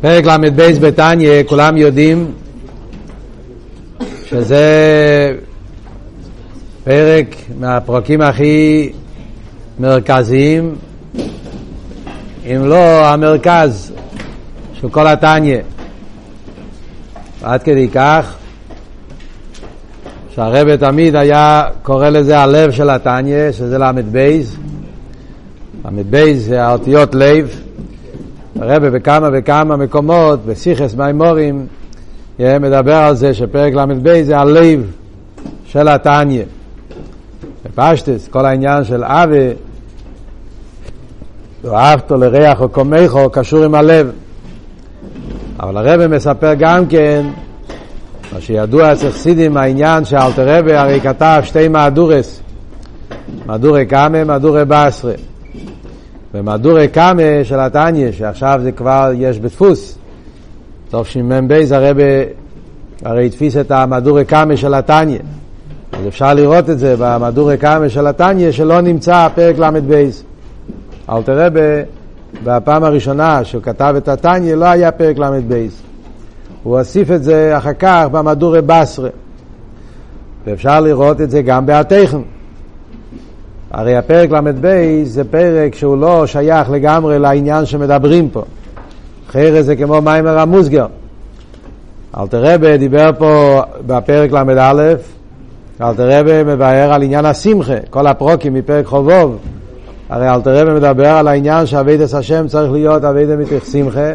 פרק ל"ב בתניא, כולם יודעים שזה פרק מהפרקים הכי מרכזיים, אם לא המרכז של כל התניא. עד כדי כך שהרבא תמיד היה קורא לזה הלב של התניא, שזה ל"ב. ל"ב זה האותיות לב. הרבה בכמה וכמה מקומות, בסיכס מימורים, מדבר על זה שפרק ל"ב זה הלב של התניא. בפשטס, כל העניין של אבי, אהבתו לריח או קומייכו, קשור עם הלב. אבל הרב מספר גם כן, מה שידוע אצל חסידים, העניין שאלתר רבי הרי כתב שתי מהדורס, מהדורי קאמה, מהדורי בעשרה. במהדורי קאמה של התניא, שעכשיו זה כבר יש בדפוס, טוב שמ"ב הרב הרי התפיס את המהדורי קאמה של התניא. אז אפשר לראות את זה במהדורי קאמה של התניא, שלא נמצא פרק ל"ב. אלתר רבי, בפעם הראשונה שהוא כתב את התניא, לא היה פרק ל"ב. הוא הוסיף את זה אחר כך במהדורי בסרה. ואפשר לראות את זה גם בהתכן. הרי הפרק ל"ב זה פרק שהוא לא שייך לגמרי לעניין שמדברים פה. חרא זה כמו מיימר המוסגר. אלתר רבה דיבר פה בפרק ל"א, אלתר רבה מבאר על עניין השמחה, כל הפרוקים מפרק חובוב. הרי אלתר רבה מדבר על העניין שאבידס השם צריך להיות אבידס מתך שמחה,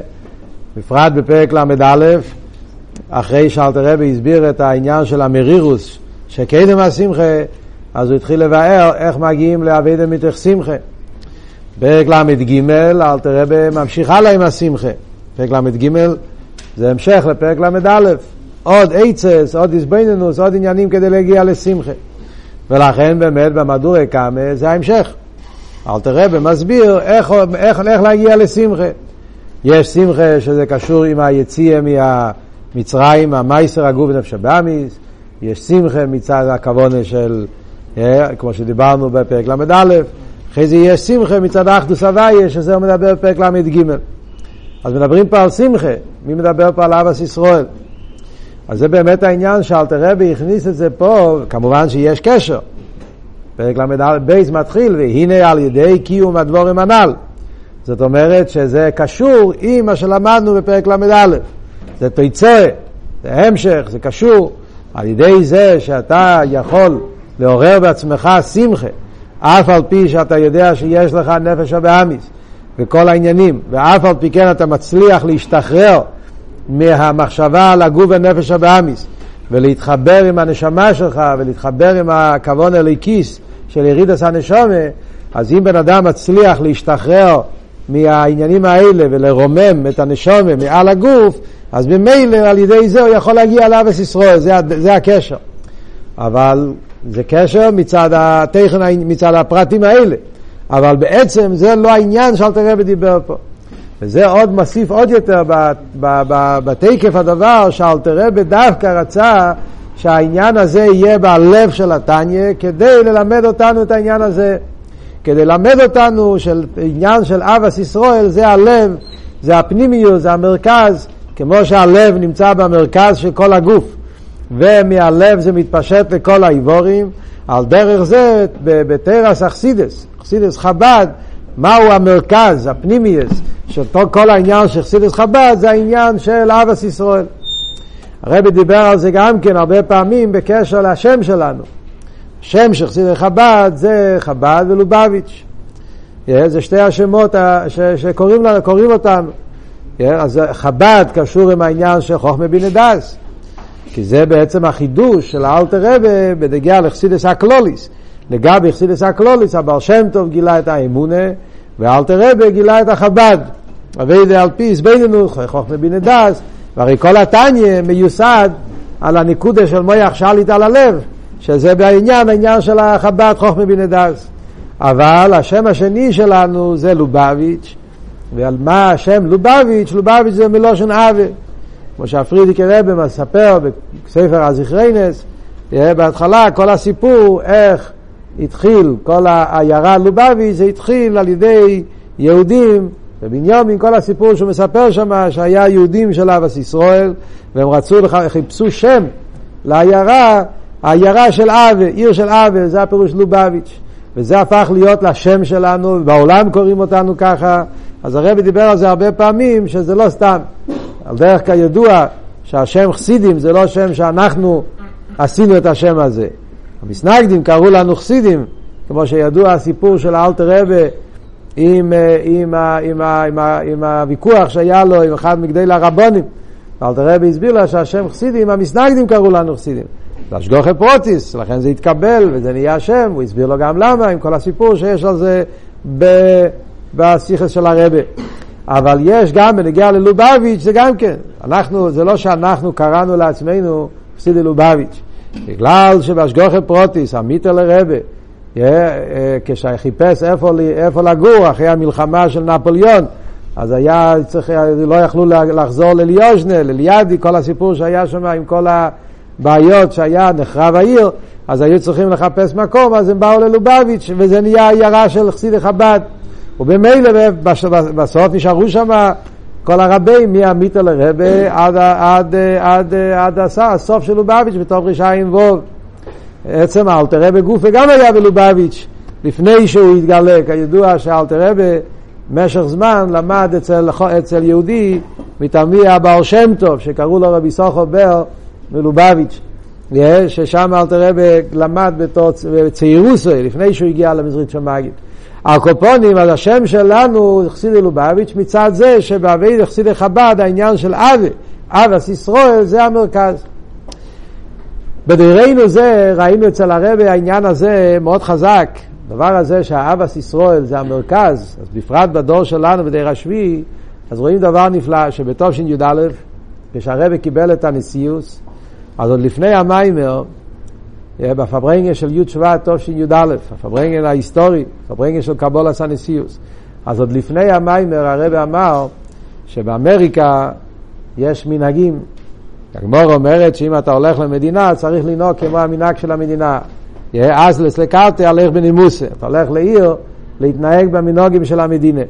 בפרט בפרק ל"א, אחרי שאלתר רבה הסביר את העניין של המרירוס, שקדם השמחה אז הוא התחיל לבאר איך מגיעים לאבידה מתך שמחה. פרק ל"ג, אלתר רבי ממשיך הלאה עם השמחה. פרק ל"ג זה המשך לפרק ל"א. עוד עצס, עוד איזבנינוס, עוד עניינים כדי להגיע לשמחה. ולכן באמת במדורי קאמה זה ההמשך. אלתר רבי מסביר איך, איך, איך להגיע לשמחה. יש שמחה שזה קשור עם היציאה מהמצרים, המייסר הגוף ונפש הבאמיס, יש שמחה מצד הכוונה של כמו שדיברנו בפרק ל"א, אחרי זה יש שמחה מצד האחדוס הוויה, שזה הוא מדבר בפרק ל"ג. אז מדברים פה על שמחה, מי מדבר פה על אבס ישראל? אז זה באמת העניין שאלתר רבי הכניס את זה פה, כמובן שיש קשר. פרק ל"א בייס מתחיל, והנה על ידי קיום הדבורים הנ"ל. זאת אומרת שזה קשור עם מה שלמדנו בפרק ל"א. זה תיצואה, זה המשך, זה קשור. על ידי זה שאתה יכול לעורר בעצמך שמחה, אף על פי שאתה יודע שיש לך נפש הבאמיס וכל העניינים, ואף על פי כן אתה מצליח להשתחרר מהמחשבה על הגוף ונפש הבאמיס ולהתחבר עם הנשמה שלך ולהתחבר עם הכוון הליקיס של ירידס הנשומה, אז אם בן אדם מצליח להשתחרר מהעניינים האלה ולרומם את הנשומה מעל הגוף, אז ממילא על ידי זה הוא יכול להגיע לאבס ישראל, זה, זה הקשר. אבל זה קשר מצד הטכן, מצד הפרטים האלה. אבל בעצם זה לא העניין שאלתר רבי דיבר פה. וזה עוד מוסיף עוד יותר בתקף הדבר שאלתר רבי דווקא רצה שהעניין הזה יהיה בלב של התניא כדי ללמד אותנו את העניין הזה. כדי ללמד אותנו של עניין של אבס ישראל זה הלב, זה הפנימיות, זה המרכז, כמו שהלב נמצא במרכז של כל הגוף. ומהלב זה מתפשט לכל האיבורים, על דרך זה בתרס אכסידס, אכסידס חב"ד, מהו המרכז, הפנימיוס, של כל העניין של אכסידס חב"ד זה העניין של אבס ישראל. הרבי דיבר על זה גם כן הרבה פעמים בקשר לשם שלנו. שם של חסידי חב"ד זה חב"ד ולובביץ'. זה שתי השמות שקוראים אותנו. אז חב"ד קשור עם העניין של חוכמה בנדס. כי זה בעצם החידוש של האלתר רבה בדגיע לחסידס הקלוליס. לגבי חסידס הקלוליס, הבעל שם טוב גילה את האמונה, ואלתר רבה גילה את החב"ד. אבי על פי זבננו, חוכמה בנדס, והרי כל התניא מיוסד על הנקודה של מויח שליט על הלב, שזה בעניין, העניין של החב"ד חוכמה בנדס. אבל השם השני שלנו זה לובביץ', ועל מה השם לובביץ', לובביץ' זה מלושן עוול. כמו שהפרידיקי רבי מספר בספר הזכריינס, בהתחלה כל הסיפור איך התחיל, כל העיירה לובבי, זה התחיל על ידי יהודים ובנימין, כל הסיפור שהוא מספר שם, שהיה יהודים של אבס ישראל, והם רצו, חיפשו שם לעיירה, העיירה של אבה, עיר של אבה, זה הפירוש לובביץ'. וזה הפך להיות לשם שלנו, בעולם קוראים אותנו ככה, אז הרבי דיבר על זה הרבה פעמים, שזה לא סתם. על דרך כידוע, שהשם חסידים זה לא שם שאנחנו עשינו את השם הזה. המסנגדים קראו לנו חסידים, כמו שידוע הסיפור של האלתר רבה עם, אה, עם, עם, עם, עם הוויכוח שהיה לו עם אחד מגדי הרבונים. ואלתר רבי הסביר לה שהשם חסידים, המסנגדים קראו לנו חסידים. זה השגוחי פרוטיס, לכן זה התקבל וזה נהיה שם, הוא הסביר לו גם למה, עם כל הסיפור שיש על זה בשיחה של הרבה. אבל יש גם בנגיע ללובביץ' זה גם כן, אנחנו, זה לא שאנחנו קראנו לעצמנו חסידי לובביץ', בגלל שבהשגוחי פרוטיס, המיטר לרבה, אה, כשחיפש איפה, איפה לגור אחרי המלחמה של נפוליאון, אז היה צריך, לא יכלו לחזור לליוז'נה, לליאדי, כל הסיפור שהיה שם עם כל הבעיות שהיה, נחרב העיר, אז היו צריכים לחפש מקום, אז הם באו ללובביץ', וזה נהיה עיירה של חסידי חב"ד. ובמילא בסוף נשארו שם כל הרבים מהמיטר לרבה עד, עד, עד, עד, הסוף של לובביץ' בתוך רשעים ווב. עצם האלתר רבה גופה גם היה בלובביץ' לפני שהוא התגלה, כידוע שאלתר רבה במשך זמן למד אצל, אצל יהודי מתלמידי הבעל שם טוב שקראו לו רבי סוחו בר מלובביץ' ששם אלתר רבה למד בצעירוסו לפני שהוא הגיע למזרית שמגיד. הקופונים, אז השם שלנו חסידי לובביץ' מצד זה שבאבי חסידי חב"ד העניין של אבי, אבס ישראל זה המרכז. בדירנו זה ראינו אצל הרבי העניין הזה מאוד חזק, הדבר הזה שהאבס ישראל זה המרכז, אז בפרט בדור שלנו בדיר השביעי, אז רואים דבר נפלא שבתש"י, כשהרבי קיבל את הנשיאוס, אז עוד לפני המיימר, בפברנגה של י' שבט תשי"א, הפברנגה ההיסטורי, הפברנגה של קבולה סנסיוס. אז עוד לפני המיימר הרב אמר שבאמריקה יש מנהגים. הגמור אומרת שאם אתה הולך למדינה צריך לנהוג כמו המנהג של המדינה. אז לסלקרתי הלך בנימוסה. אתה הולך לעיר להתנהג במנהוגים של המדינה.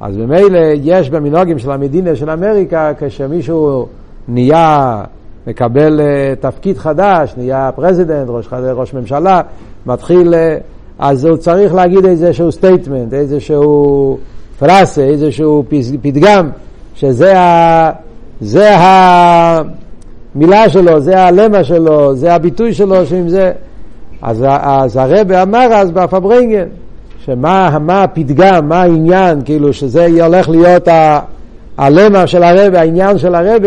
אז ממילא יש במנהוגים של המדינה של אמריקה כשמישהו נהיה מקבל uh, תפקיד חדש, נהיה president, ראש, ראש ממשלה, מתחיל, uh, אז הוא צריך להגיד איזשהו statement, איזשהו פראזה, איזשהו פתגם, שזה ה, זה המילה שלו, זה הלמה שלו, זה הביטוי שלו, שעם זה... אז, אז הרבי אמר אז בפברנגן, שמה מה הפתגם, מה העניין, כאילו שזה הולך להיות הלמה של הרב, העניין של הרב,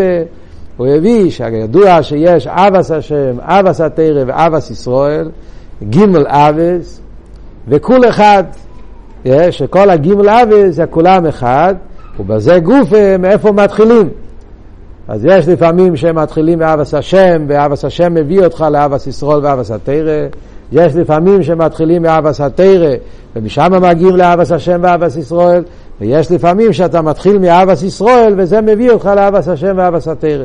הוא הביא שידוע שיש אבס השם, אבס התרא ואבס ישראל, גימל אבס, וכול אחד, שכל הגימל אבס זה כולם אחד, ובזה גוף מאיפה מתחילים. אז יש לפעמים שהם מתחילים מאבס השם, ואבס השם מביא אותך לאבס ישראל ואבס התרא. יש לפעמים שמתחילים מאבס התרא, ומשם מגיעים לאבס השם ואבס ישראל. ויש לפעמים שאתה מתחיל מאבס ישראל, וזה מביא אותך לאבס השם ואבס התרא.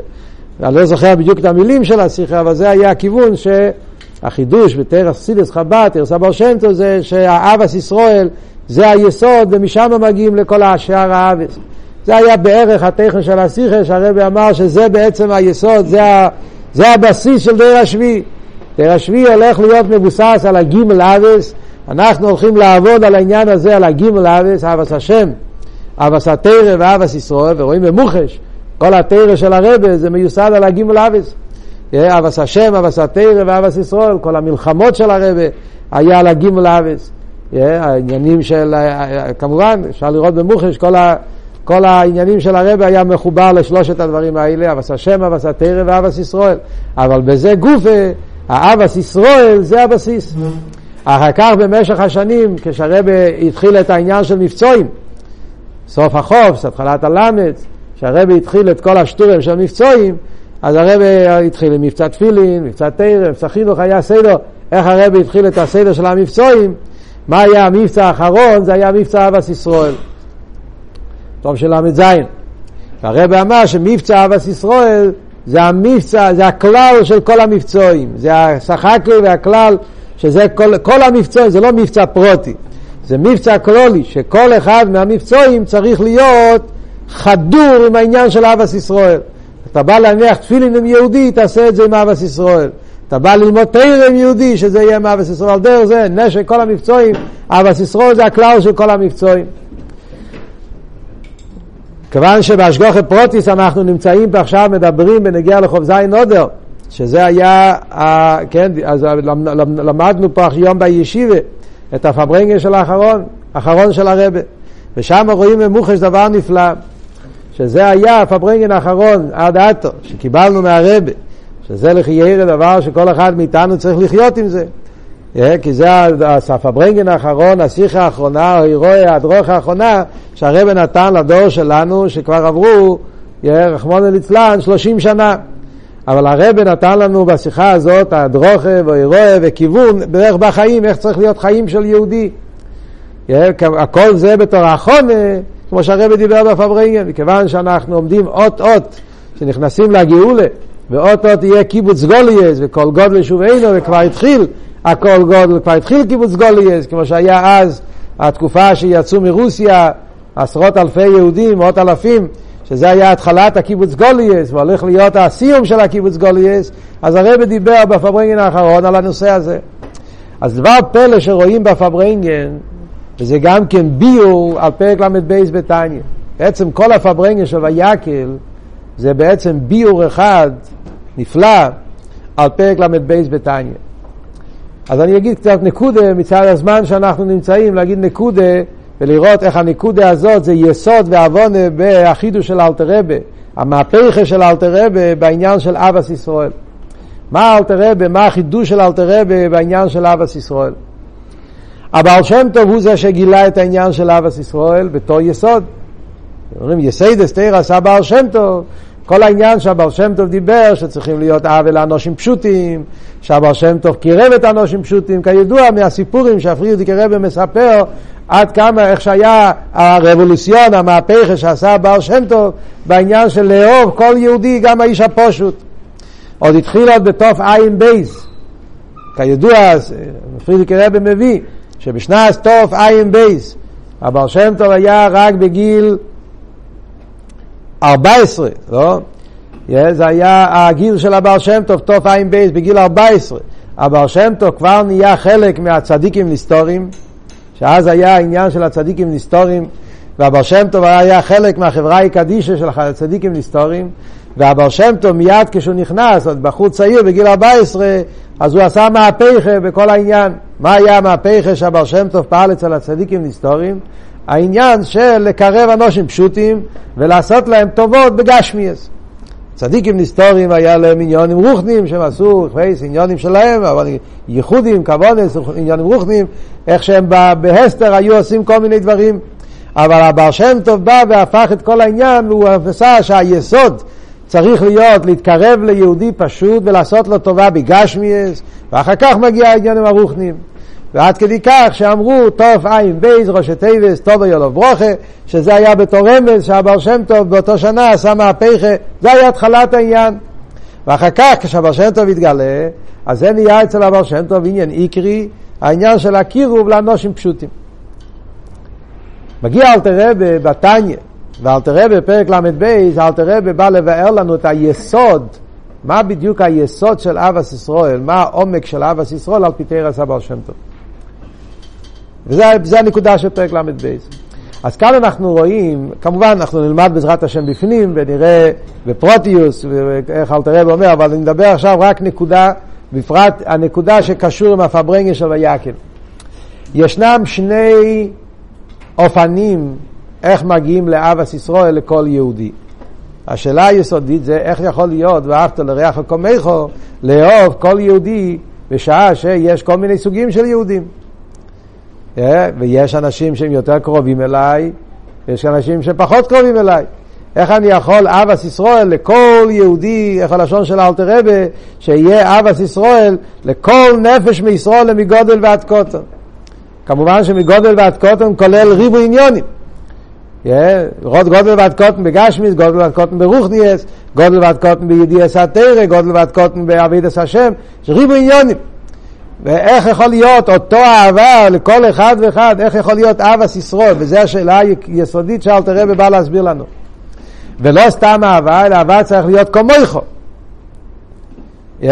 אני לא זוכר בדיוק את המילים של השיחה, אבל זה היה הכיוון שהחידוש בתרס סידס חב"ד, תרס אבר שם טוב, זה שהאבס ישראל זה היסוד, ומשם מגיעים לכל השאר האבס. זה היה בערך הטכן של השיחה, שהרבי אמר שזה בעצם היסוד, זה, זה הבסיס של דיר השביעי. דיר השביעי הולך להיות מבוסס על הגימל אבס, אנחנו הולכים לעבוד על העניין הזה, על הגימל אבס, אבס השם, אבס התרא ואבס ישראל, ורואים במוחש, כל התרא של הרבה זה מיוסד על הגימל אבס. אבס השם, אבס התרא ואבס ישראל, כל המלחמות של הרבה היה על הגימל אבס. העניינים של, כמובן, אפשר לראות במוחש, כל, ה, כל העניינים של הרבה היה מחובר לשלושת הדברים האלה, אבס השם, אבס התרא ואבס ישראל. אבל בזה גופה, האבס ישראל זה הבסיס. אחר כך במשך השנים, כשהרבה התחיל את העניין של מבצועים, סוף החוף, התחלת הלמד, כשהרבה התחיל את כל השטורים של מבצועים, אז הרבה התחיל עם מבצע תפילין, מבצע תרם, מבצע חינוך, היה סדר, איך הרבה התחיל את הסדר של המבצועים, מה היה המבצע האחרון? זה היה מבצע אבס ישראל. טוב של ל"ז. והרבה אמר שמבצע אבס ישראל זה המבצע, זה הכלל של כל המבצועים, זה השחקי והכלל שזה כל, כל המבצועים, זה לא מבצע פרוטי. זה מבצע כלולי, שכל אחד מהמבצועים צריך להיות חדור עם העניין של אבס ישראל. אתה בא להניח תפילין עם יהודי, תעשה את זה עם אבס ישראל. אתה בא ללמוד תרא עם יהודי, שזה יהיה עם אבס ישראל. דרך זה, נשק כל המבצועים, אבס ישראל זה הכלל של כל המבצועים. כיוון שבהשגוחת פרוטיס אנחנו נמצאים פה עכשיו, מדברים בנגיע לחוב זין עודר, שזה היה, כן, אז למדנו פה היום בישיבה את הפברנגל של האחרון, האחרון של הרבה, ושם רואים במוחש דבר נפלא, שזה היה הפברנגל האחרון עד עתו, שקיבלנו מהרבה, שזה לחיירה דבר שכל אחד מאיתנו צריך לחיות עם זה. Yeah, כי זה הספברנגן האחרון, השיחה האחרונה, אירועי הדרוך האחרונה, שהרבא נתן לדור שלנו, שכבר עברו, yeah, רחמון ליצלן, 30 שנה. אבל הרבא נתן לנו בשיחה הזאת, הדרוכה ואירועי וכיוון, בערך בחיים, איך צריך להיות חיים של יהודי. הכל זה בתור החונה, כמו שהרבא דיבר בפברנגן, מכיוון שאנחנו עומדים אות-אות, שנכנסים לגאולה, ואות-אות יהיה קיבוץ גולייס, וכל גודל ושובנו, וכבר התחיל. הכל גודל, כבר התחיל קיבוץ גולייס, כמו שהיה אז, התקופה שיצאו מרוסיה, עשרות אלפי יהודים, מאות אלפים, שזה היה התחלת הקיבוץ גליות, והולך להיות הסיום של הקיבוץ גליות, אז הרבי דיבר ב פארברענגען האחרון על הנושא הזה. אז דבר פלא שרואים בפברנגן, וזה גם כן ביאור על פרק ל"ב בתניא. בעצם כל הפברנגן של ויקהל זה בעצם ביאור אחד נפלא על פרק ל"ב בתניא. אז אני אגיד קצת נקודה מצד הזמן שאנחנו נמצאים, להגיד נקודה ולראות איך הנקודה הזאת זה יסוד ועוונה באחידו של אלתרבה, המהפכה של אלתרבה בעניין של אבס ישראל. מה אלתרבה, מה החידוש של אלתרבה בעניין של אבס ישראל? הבעל שם טוב הוא זה שגילה את העניין של אבס ישראל בתור יסוד. אומרים יסיידס תרס הבעל שם טוב, כל העניין שהבר שם טוב דיבר, שצריכים להיות עוול לאנושים פשוטים, שהבעל שם טוב קירב את האנשים פשוטים, כידוע מהסיפורים שה פריערדיקער רבי מספר עד כמה, איך שהיה ה revolution, המהפכה שעשה בעל שם טוב בעניין של לאהוב כל יהודי, גם האיש הפשוט. עוד התחיל עוד בתע"ב. כידוע, פריערדיקער רבי מביא שבשנת תע"ב, הבעל שם טוב היה רק בגיל 14, לא? זה היה הגיל של הבעל שם טוב, תוף עין בייס, בגיל 14. הבעל שם טוב כבר נהיה חלק מהצדיקים נסתורים, שאז היה העניין של הצדיקים נסתורים, והבעל שם טוב היה חלק מהחברה הקדישה של הצדיקים נסתורים, והבעל שם טוב מיד כשהוא נכנס, עוד בחור צעיר בגיל 14, אז הוא עשה מהפכה בכל העניין. מה היה המהפכה שהבעל שם טוב פעל אצל הצדיקים נסתורים? העניין של לקרב אנושים פשוטים ולעשות להם טובות בגשמיאס. צדיקים נסתורים היה להם עניונים רוחנים שהם עשו חייס עניונים שלהם, אבל ייחודים, כבונס, עניונים רוחנים, איך שהם בהסתר היו עושים כל מיני דברים. אבל הבר שם טוב בא והפך את כל העניין, הוא עשה שהיסוד צריך להיות להתקרב ליהודי פשוט ולעשות לו טובה בגשמיאס, ואחר כך מגיע העניינים הרוחנים. ועד כדי כך שאמרו תוף עין בייז ראשי טייבס טוב יולוב ברוכה שזה היה בתור רמז שהבר שם טוב באותו שנה עשה מהפכה. זה היה התחלת העניין. ואחר כך כשהבר שם טוב התגלה אז זה נהיה אצל הבר שם טוב עניין עיקרי העניין של הקירוב לאנושים פשוטים. מגיע אלתר רבה בתניא ואלתר רבה בפרק ל"ב אלתר רבה בא לבאר לנו את היסוד מה בדיוק היסוד של אבס ישראל, מה העומק של אבס ישראל על פי תרס הבר שם טוב. וזה הנקודה של פרק ל"ב. אז כאן אנחנו רואים, כמובן אנחנו נלמד בעזרת השם בפנים ונראה בפרוטיוס ואיך אלתרעב אומר, אבל אני מדבר עכשיו רק נקודה, בפרט הנקודה שקשור עם הפברנגל של ויקל. ישנם שני אופנים איך מגיעים לאבס ישראל לכל יהודי. השאלה היסודית זה איך יכול להיות ואהבת לריח הקומכו לאהוב כל יהודי בשעה שיש כל מיני סוגים של יהודים. אה? ויש אנשים שהם יותר קרובים אליי, יש אנשים שפחות קרובים אליי. איך אני יכול אבס ישראל לכל יהודי, איך הלשון של אלתר רבה, שיהיה אבס ישראל לכל נפש מישראל מגודל ועד קוטן. כמובן שמגודל ועד קוטן כולל ריבו עניונים. Yeah, גודל ועד קוטן בגשמיס, גודל ועד קוטן ברוכניאס, גודל ועד קוטן בידיעס התרא, גודל ועד קוטן בעבידת השם, ריבו עניונים. ואיך יכול להיות אותו אהבה לכל אחד ואחד, איך יכול להיות אהבה סיסרול, וזו השאלה היסודית שאלתר רבי בא להסביר לנו. ולא סתם אהבה, אלא אהבה צריך להיות כמויכו. Yeah,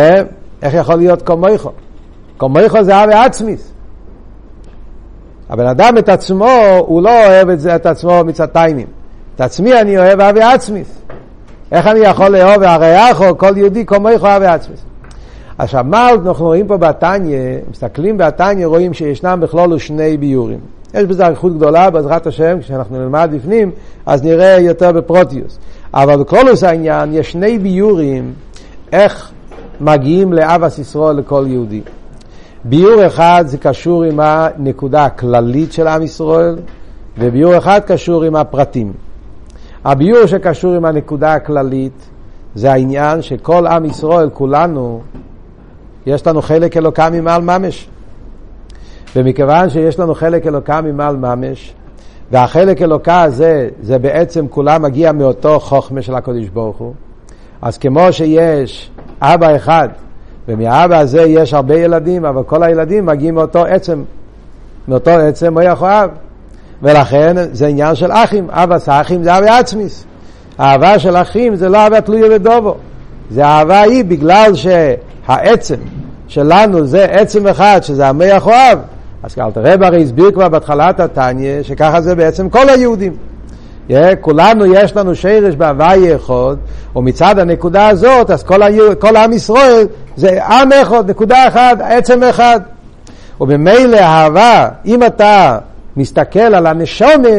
איך יכול להיות כמויכו? כמויכו זה אהבה עצמיס. הבן אדם את עצמו, הוא לא אוהב את, זה, את עצמו מצד טיימים. את עצמי אני אוהב אהבה עצמיס. איך אני יכול לאהוב או כל יהודי כמויכו אהבה עצמיס? עכשיו, מה אנחנו רואים פה בתניא, מסתכלים בתניא, רואים שישנם בכלול שני ביורים. יש בזה אריכות גדולה, בעזרת השם, כשאנחנו נלמד בפנים, אז נראה יותר בפרוטיוס. אבל בכלולוס העניין, יש שני ביורים איך מגיעים לאבא סיסרו לכל יהודי. ביור אחד זה קשור עם הנקודה הכללית של עם ישראל, וביור אחד קשור עם הפרטים. הביור שקשור עם הנקודה הכללית זה העניין שכל עם ישראל, כולנו, יש לנו חלק אלוקה ממעל ממש. ומכיוון שיש לנו חלק אלוקה ממעל ממש, והחלק אלוקה הזה, זה בעצם כולם מגיע מאותו חוכמה של הקודש ברוך הוא, אז כמו שיש אבא אחד, ומהאבא הזה יש הרבה ילדים, אבל כל הילדים מגיעים מאותו עצם, מאותו עצם הוא יכול אב. ולכן זה עניין של אחים, אבא סאחים זה אבא עצמיס. האהבה של אחים זה לא אהבה תלויה בדובו. זה אהבה היא בגלל שהעצם שלנו זה עצם אחד, שזה המח אוהב. אז אלתר רב הרי הסביר כבר בהתחלת התניא, שככה זה בעצם כל היהודים. Yeah, כולנו יש לנו שרש בהוואי אחד, ומצד הנקודה הזאת, אז כל, היו, כל עם ישראל זה עם אחד, נקודה אחת, עצם אחד. וממילא אהבה, אם אתה מסתכל על הנשומה,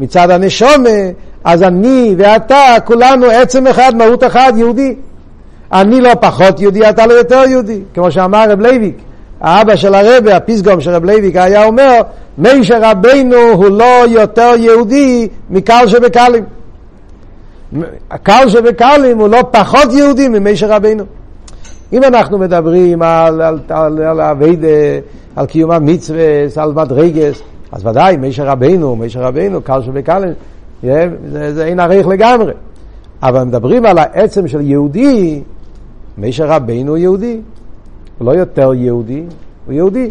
מצד הנשומה, אז אני ואתה, כולנו עצם אחד, מהות אחד, יהודי. אני לא פחות יהודי, אתה לא יותר יהודי, כמו שאמר רב לייביק. האבא של הרבי, הפתגם של רב לייביק, היה אומר, משה רבנו הוא לא יותר יהודי מקל שבקלים. הקל שבקלים הוא לא פחות יהודי ממישר רבנו. אם אנחנו מדברים על, על, על, על אביידה, על קיום המצווה, על מדרגס, אז ודאי, מישר רבנו, מישר רבנו, קל שבקלים, זה, זה אין עריך לגמרי. אבל מדברים על העצם של יהודי, מישר רבנו הוא יהודי. הוא לא יותר יהודי, הוא יהודי.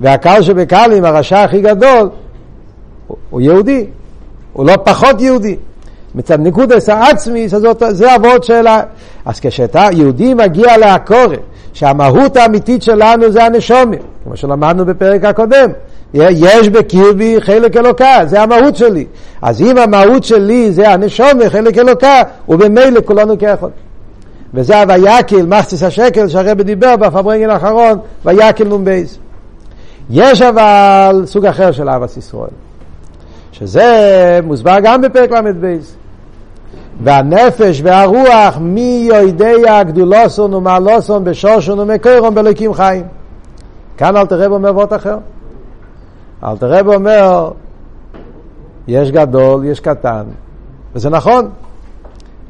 והקל שבקלים, הרשע הכי גדול, הוא יהודי, הוא לא פחות יהודי. מצד נקודס העצמי, זה אבות של ה... אז כשאתה יהודי מגיע לעקורת, שהמהות האמיתית שלנו זה הנשומת, כמו שלמדנו בפרק הקודם, יש בקירבי חלק אלוקה, זה המהות שלי. אז אם המהות שלי זה הנשומת, חלק אלוקה, ובמילא כולנו כאחד. וזה הוויקיל, מחציס השקל, שהרבא דיבר בפברנגל האחרון, ויקיל נ"ב. יש אבל סוג אחר של אהבת ישראל, שזה מוסבר גם בפרק ל"ב. והנפש והרוח מי יודע גדולוסון ומעלוסון בשושון ומקורון בלקים חיים. כאן אל תראה אומר וורט אחר. אל תראה אומר, יש גדול, יש קטן, וזה נכון,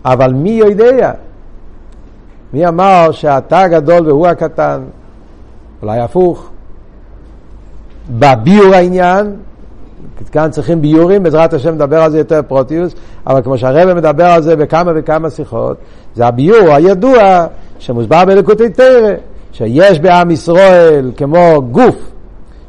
אבל מי יודע? מי אמר שאתה הגדול והוא הקטן? אולי הפוך. בביור העניין, כאן צריכים ביורים, בעזרת השם נדבר על זה יותר פרוטיוס, אבל כמו שהרבא מדבר על זה בכמה וכמה שיחות, זה הביור הידוע שמוסבר בלקוטי תרא, שיש בעם ישראל כמו גוף,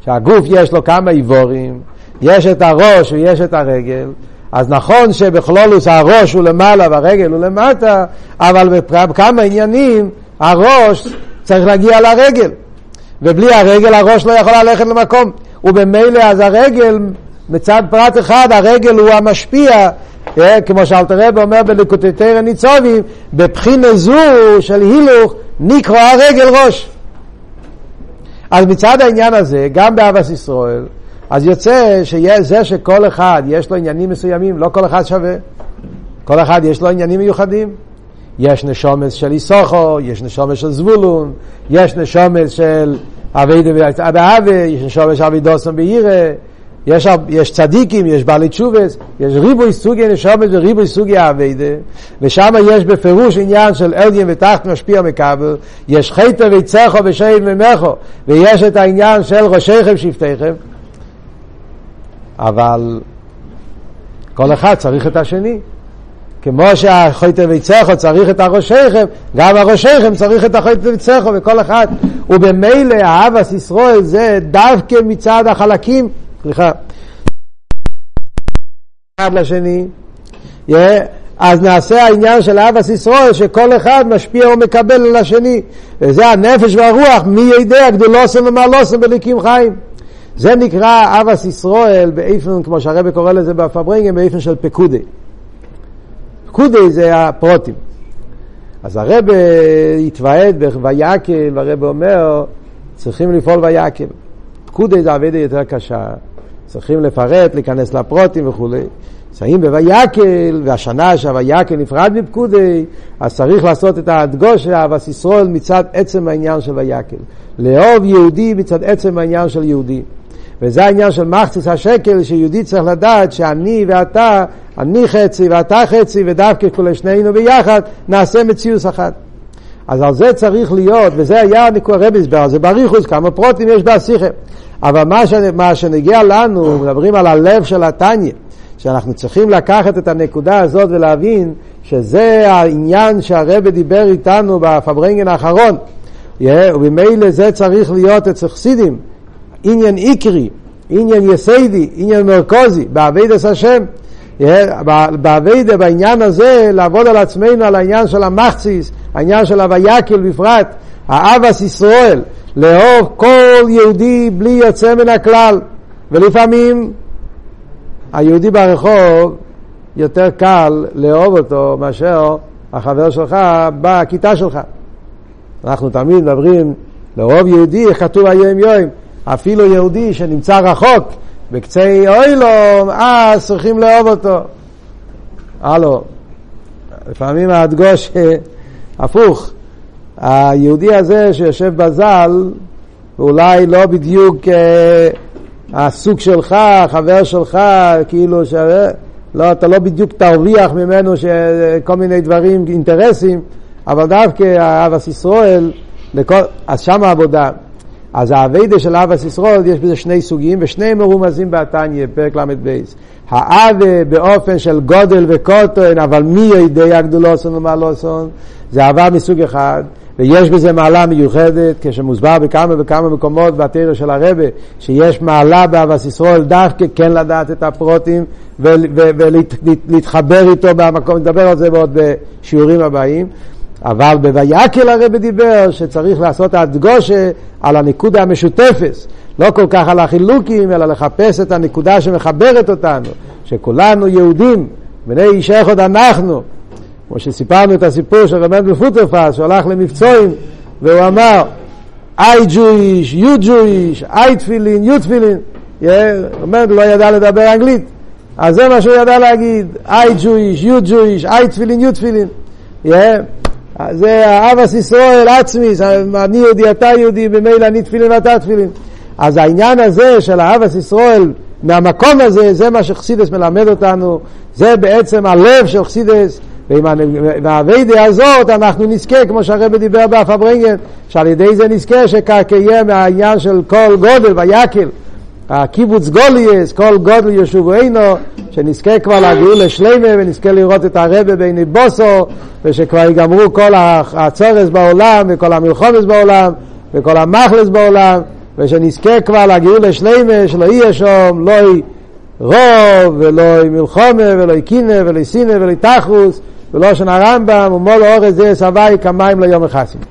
שהגוף יש לו כמה איבורים, יש את הראש ויש את הרגל, אז נכון שבכלולוס הראש הוא למעלה והרגל הוא למטה, אבל בכמה עניינים הראש צריך להגיע לרגל, ובלי הרגל הראש לא יכול ללכת למקום, ובמילא אז הרגל, מצד פרט אחד, הרגל הוא המשפיע, אה, כמו שאלתר רב אומר בלקוטטר ניצובים, בבחינה זו של הילוך נקרא הרגל ראש. אז מצד העניין הזה, גם באבס ישראל, אז יוצא שזה שכל אחד יש לו עניינים מסוימים, לא כל אחד שווה. כל אחד יש לו עניינים מיוחדים. יש נשומס של איסוכו, יש נשומס של זבולון, יש נשומס של אבי ואבי, יש נשומס של אבי דוסון בעירה, יש, יש צדיקים, יש בעלי תשובס, יש ריבוי סוגי נשומס וריבוי סוגי אביידה, ושם יש בפירוש עניין של אלגין ותחת משפיע מכבל, יש חטא ויצחו ושייב ממכו, ויש את העניין של ראשיכם שבטיכם, אבל כל אחד צריך את השני. כמו שהחויטה ויצחו צריך את הראשיכם, גם הראשיכם צריך את החויטה ויצחו, וכל אחד. ובמילא אהבת ישראל זה דווקא מצד החלקים, סליחה, אחד לשני. Yeah. אז נעשה העניין של אהבת ישראל, שכל אחד משפיע ומקבל על השני. וזה הנפש והרוח, מי יודע גדולוסם ומעלוסם בליקים חיים. זה נקרא אהבת ישראל באיפן, כמו שהרבא קורא לזה בפברנגן, באיפן של פקודי. פקודי זה הפרוטים. אז הרבא התוועד בויקל, והרבא אומר, צריכים לפעול ויקל. פקודי זה עבודה יותר קשה, צריכים לפרט, להיכנס לפרוטים וכולי. שמים בויקל, והשנה שהויקל נפרד מפקודי, אז צריך לעשות את ההדגושה, אבס ישראל מצד עצם העניין של ויקל. לאהוב יהודי מצד עצם העניין של יהודי. וזה העניין של מחציס השקל, שיהודי צריך לדעת שאני ואתה, אני חצי ואתה חצי, ודווקא כל שנינו ביחד, נעשה מציאות אחת. אז על זה צריך להיות, וזה היה נקרא רבי הסבר, זה בריחוס, כמה פרוטים יש בהשיחה. אבל מה, ש... מה שנגיע לנו, מדברים על הלב של התניא. שאנחנו צריכים לקחת את הנקודה הזאת ולהבין שזה העניין שהרבא דיבר איתנו בפברנגן האחרון. וממילא זה צריך להיות אצל חסידים, עניין עיקרי, עניין יסיידי, עניין מרכוזי, בעבידת השם. בעבידה, בעניין הזה, לעבוד על עצמנו, על העניין של המחציס, העניין של הוויקל בפרט, האבס ישראל, לאהוב כל יהודי בלי יוצא מן הכלל. ולפעמים היהודי ברחוב יותר קל לאהוב אותו מאשר החבר שלך בכיתה שלך. אנחנו תמיד מדברים לאהוב יהודי, איך כתוב היום יום, אפילו יהודי שנמצא רחוק בקצה אוילום, אז צריכים לאהוב אותו. הלו, לפעמים ההדגוש הפוך. היהודי הזה שיושב בז"ל, אולי לא בדיוק אה, הסוג שלך, החבר שלך, כאילו, ש... לא, אתה לא בדיוק תרוויח ממנו כל מיני דברים, אינטרסים, אבל דווקא אבס ישראל, לכל, אז שם העבודה. אז האביידה של אבס ישראל, יש בזה שני סוגים, ושניהם מרומזים בתניא, פרק ל"ב. האבה באופן של גודל וקוטן, אבל מי יודע הגדולוסון ומעלוסון, זה אהבה מסוג אחד. ויש בזה מעלה מיוחדת, כשמוסבר בכמה וכמה מקומות בתרא של הרבה, שיש מעלה באבס ישראל דווקא כן לדעת את הפרוטים ולהתחבר איתו במקום, נדבר על זה בעוד בשיעורים הבאים. אבל בויקל הרבה דיבר שצריך לעשות הדגושה על הנקודה המשותפת, לא כל כך על החילוקים, אלא לחפש את הנקודה שמחברת אותנו, שכולנו יהודים, בני איש אחד אנחנו, כמו שסיפרנו את הסיפור של רבן בפוטרפס, שהוא הלך למבצועים, והוא אמר, I Jewish, you Jewish, I תפילין, you תפילין. רבן לא ידע לדבר אנגלית, אז זה מה שהוא ידע להגיד, I Jewish, you Jewish, I תפילין, you תפילין. זה אבס ישראל עצמי, אני יהודי, אתה יהודי, במילא אני תפילין ואתה תפילין. אז העניין הזה של אבס ישראל, מהמקום הזה, זה מה שחסידס מלמד אותנו, זה בעצם הלב של חסידס, ועם האביידה הזאת אנחנו נזכה, כמו שהרבא דיבר באף הברנגן, שעל ידי זה נזכה שקיים מהעניין של כל גודל ויקל, הקיבוץ גולייס, כל גודל ישובו עינו, שנזכה כבר להגיעו לשלימה ונזכה לראות את הרבה בעיני בוסו, ושכבר ייגמרו כל הצורס בעולם וכל המלחומס בעולם וכל המחלס בעולם, ושנזכה כבר להגיעו לשלימה, שלא יהיה שם, לא רוב, ולא מלחומה, ולא קינא, ולא סינא, ולא תחוס, ולא שנה רמב"ם, ומול אורז זה סבי כמים ליום החסים.